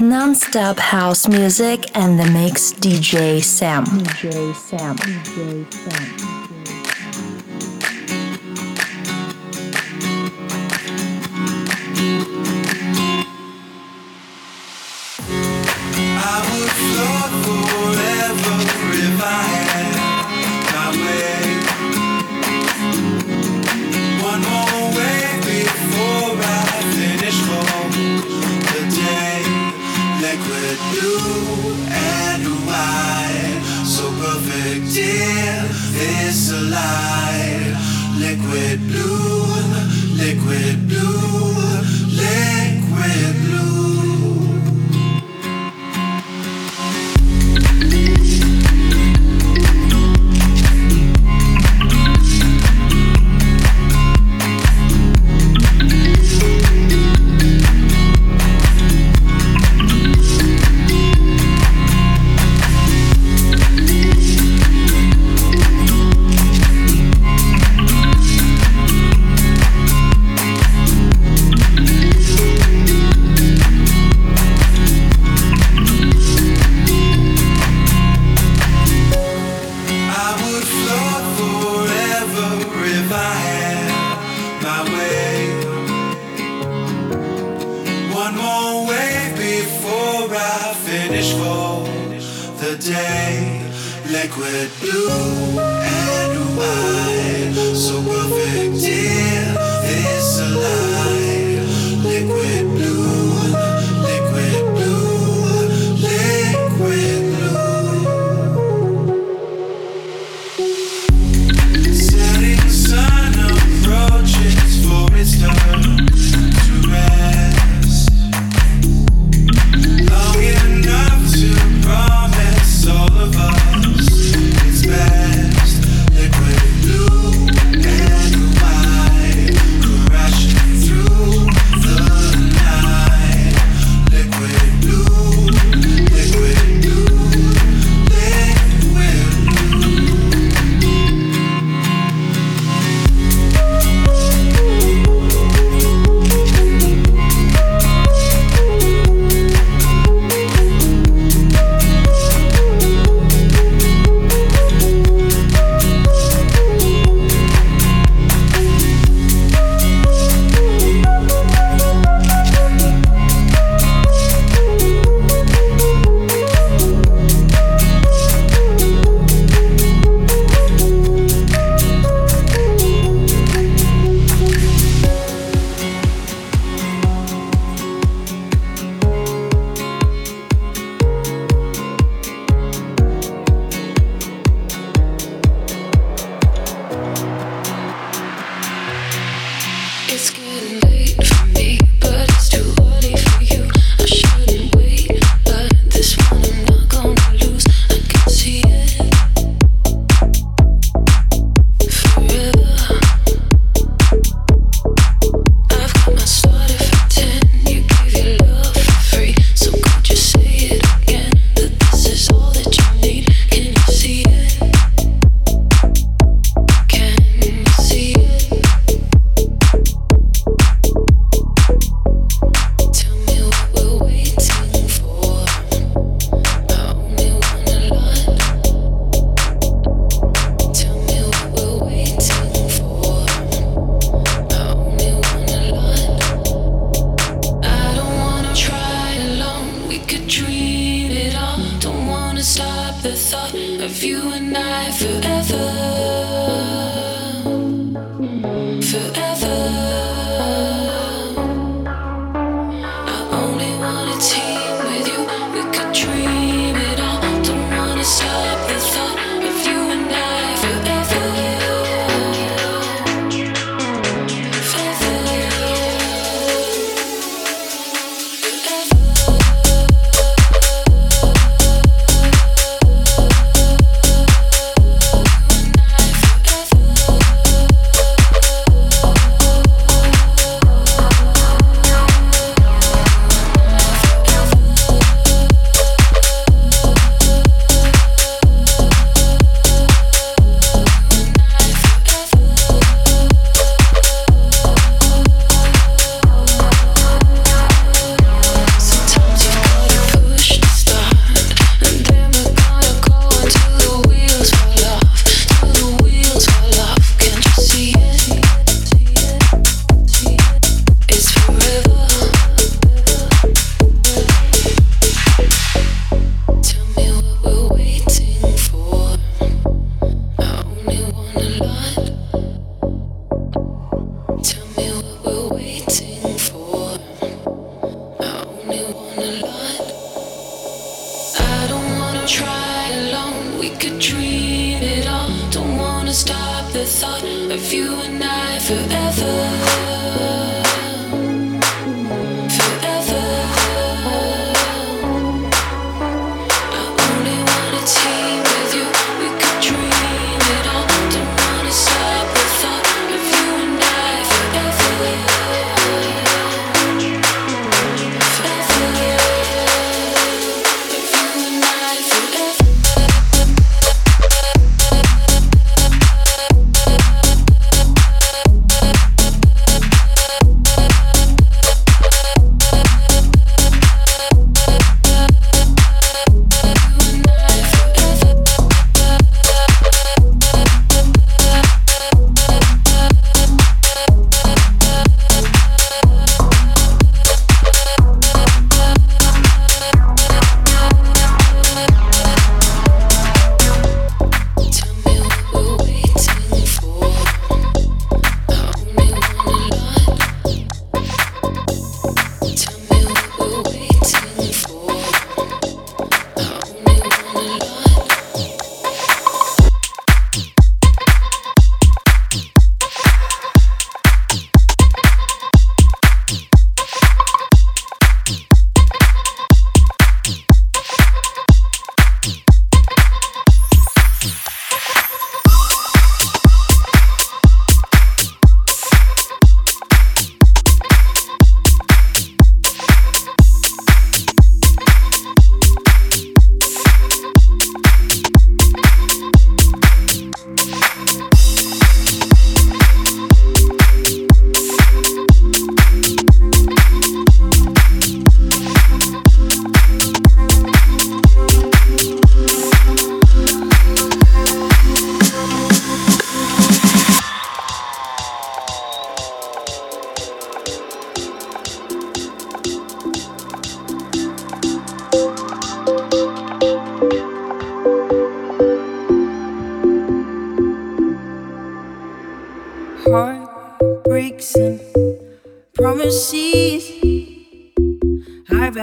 Non-stop house music and the mix DJ Sam. DJ Sam. DJ Sam. blue and white. So perfect, in this light. Liquid blue, liquid blue.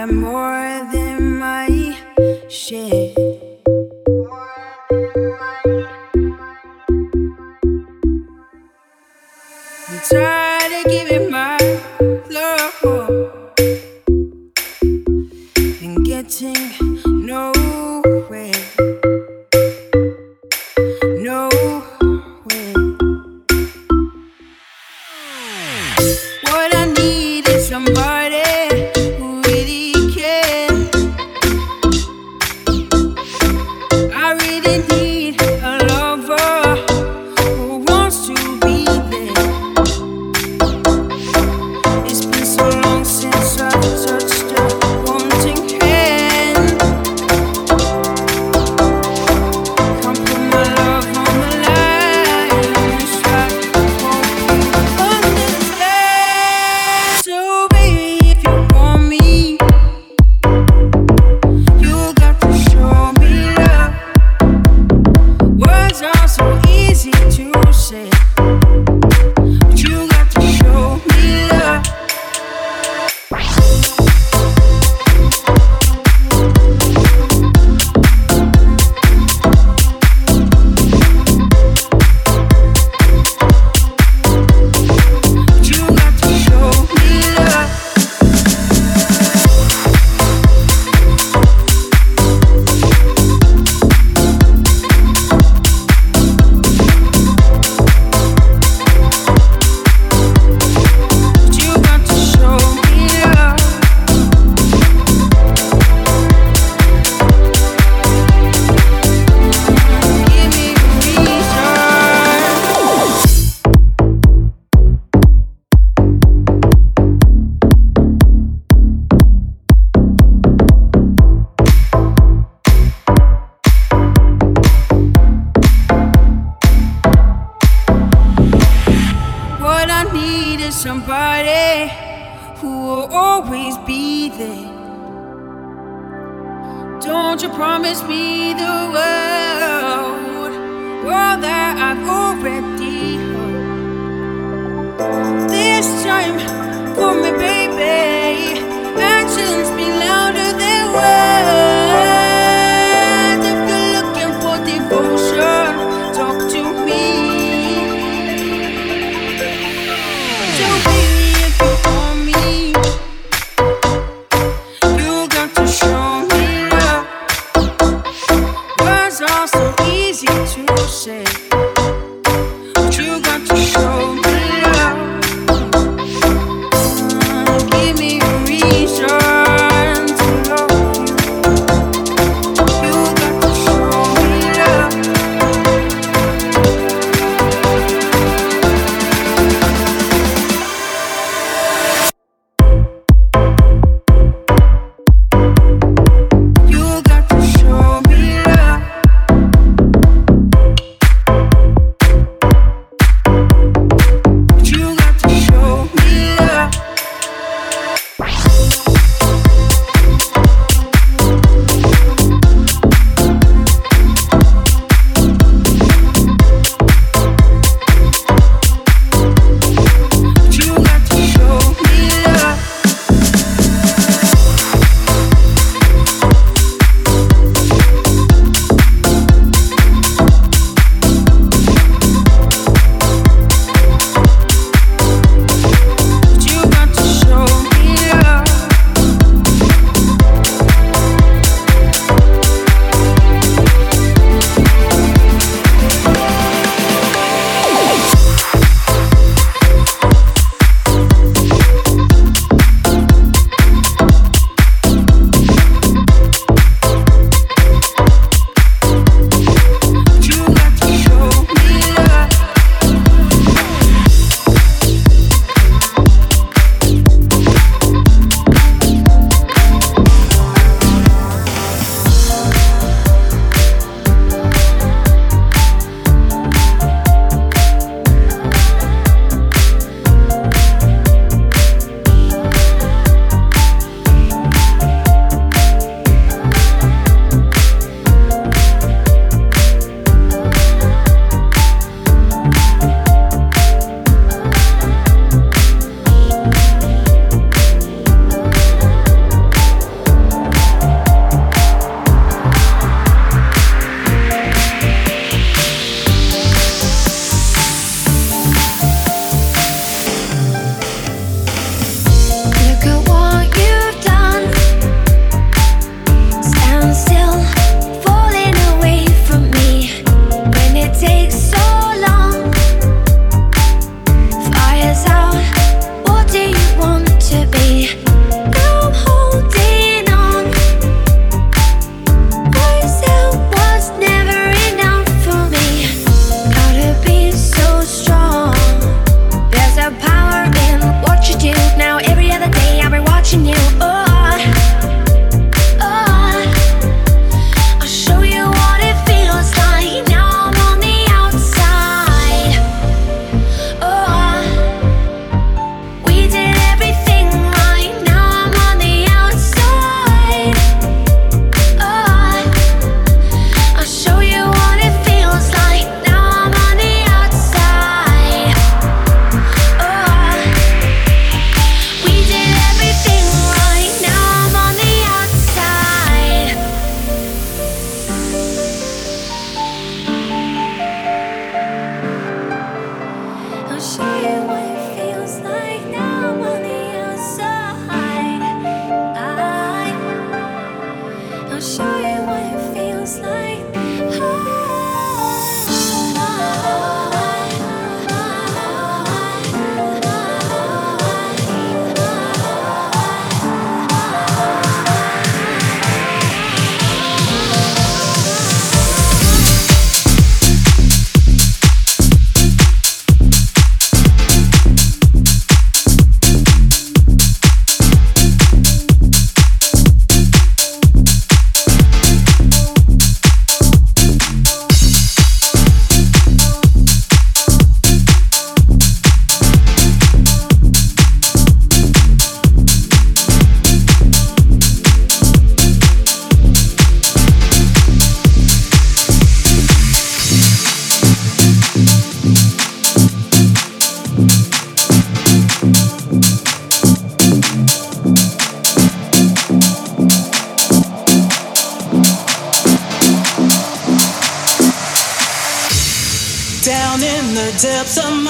This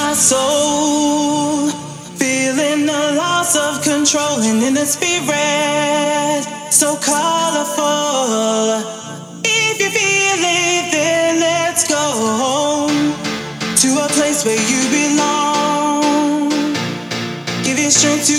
my soul. Feeling the loss of control and in the spirit, so colorful. If you feel it, then let's go home to a place where you belong. Give your strength to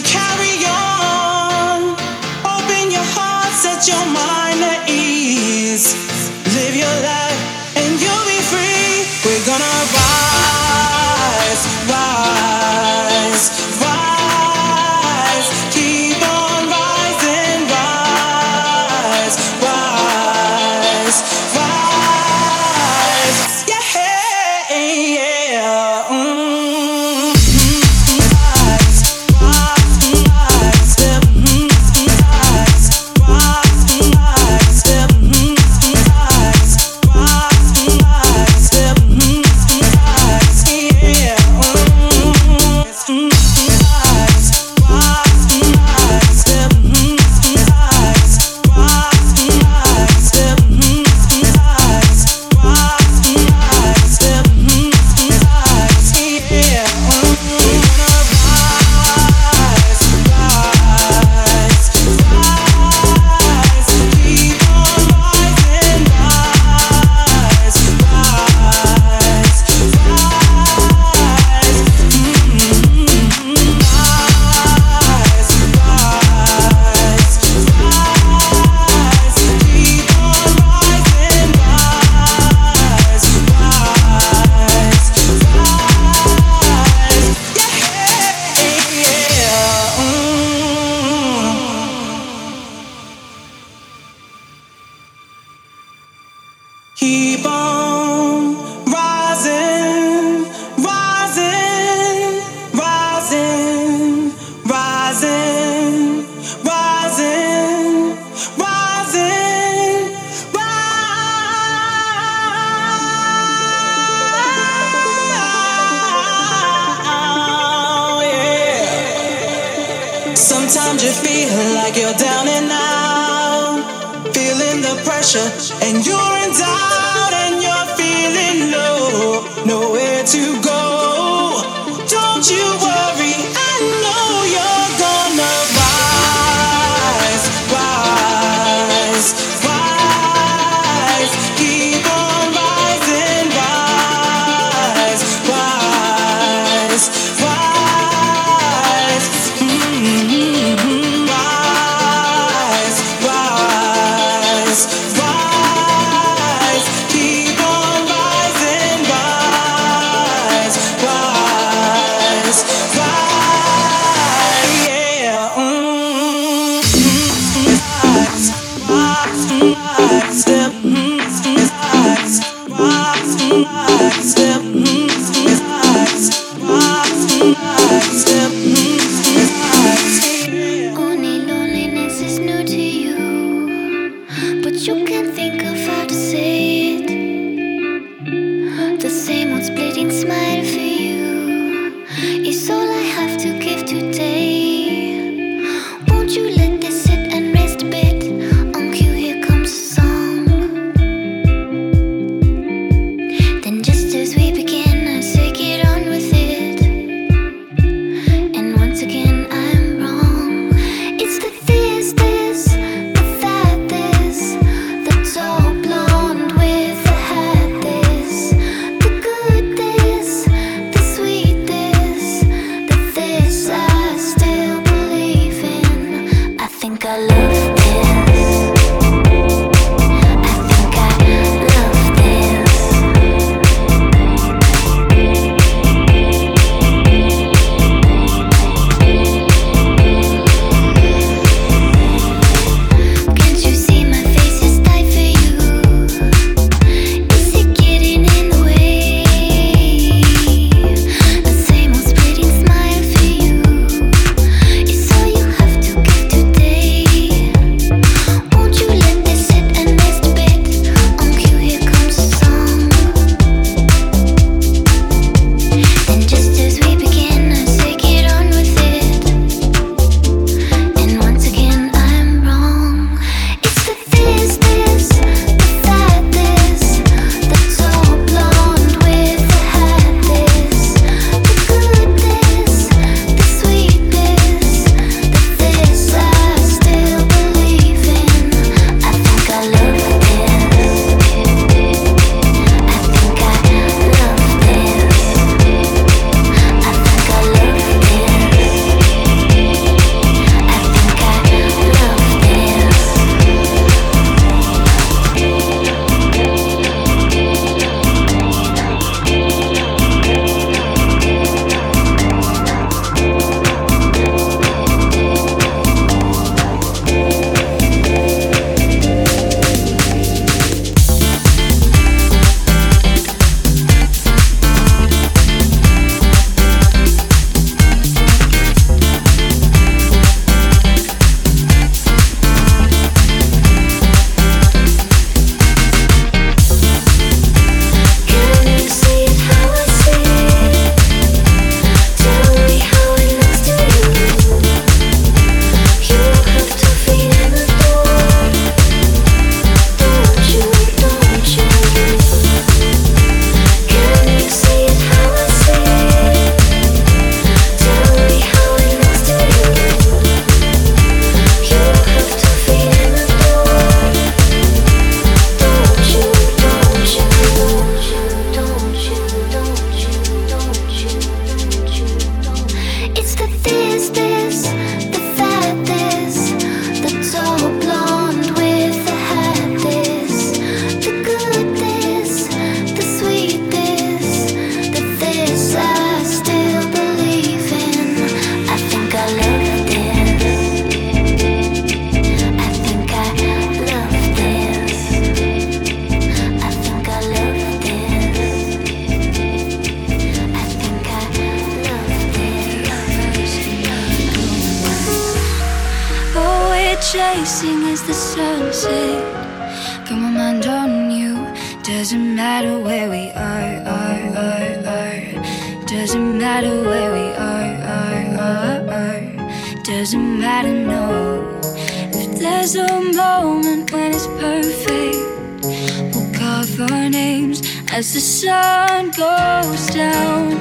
sun goes down.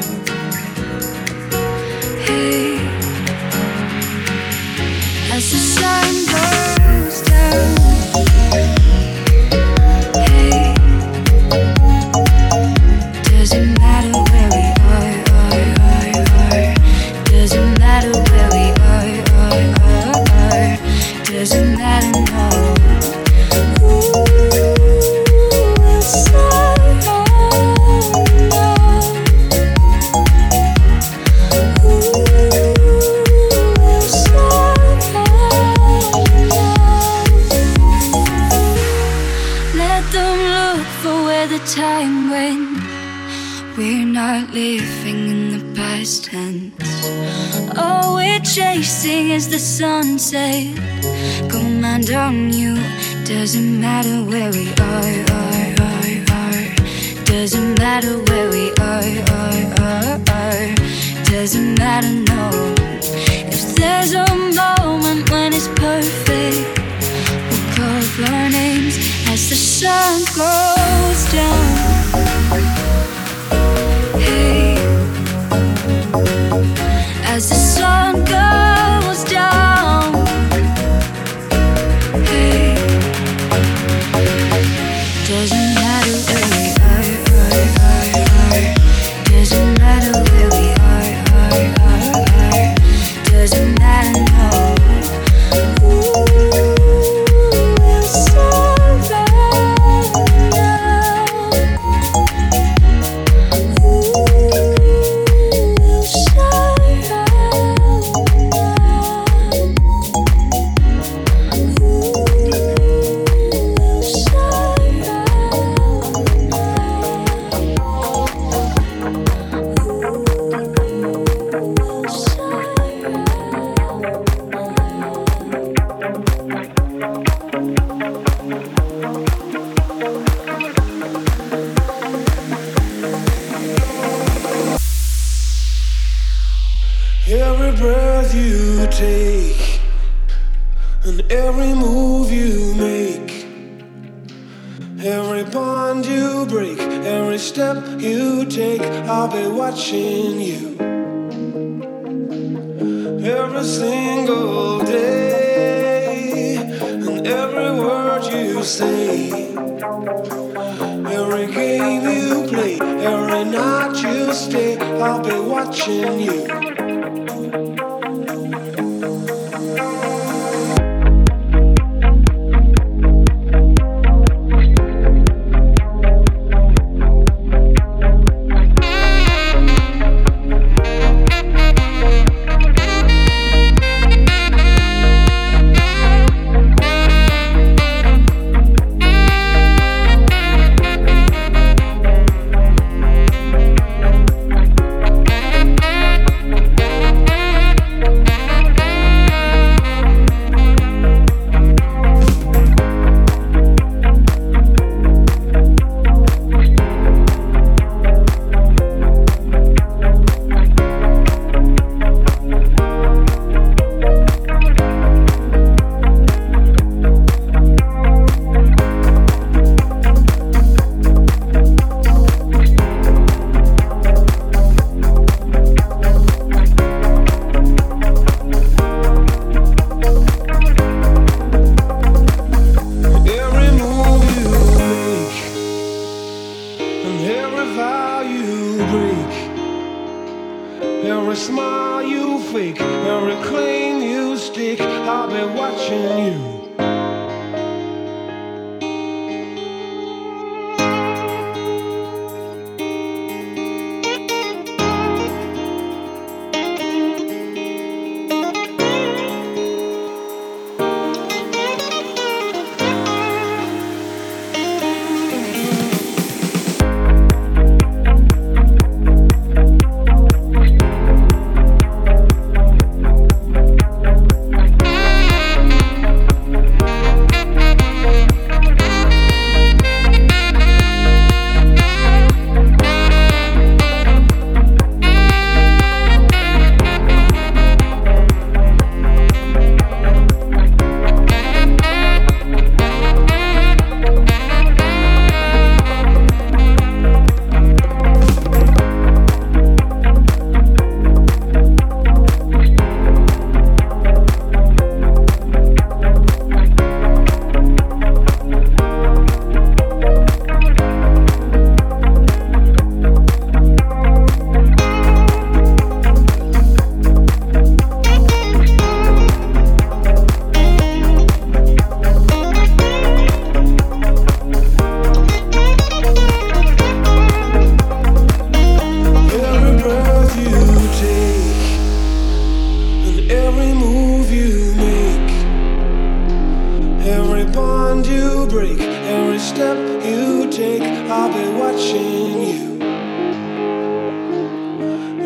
Hey, as the sun goes chasing is the sunset. Come mind on you, doesn't matter where we are, are, are, are. Doesn't matter where we are, are, are, are. Doesn't matter, no. If there's a moment when it's perfect, we'll call our names as the sun goes down.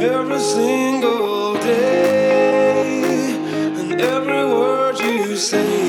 every single day and every word you say.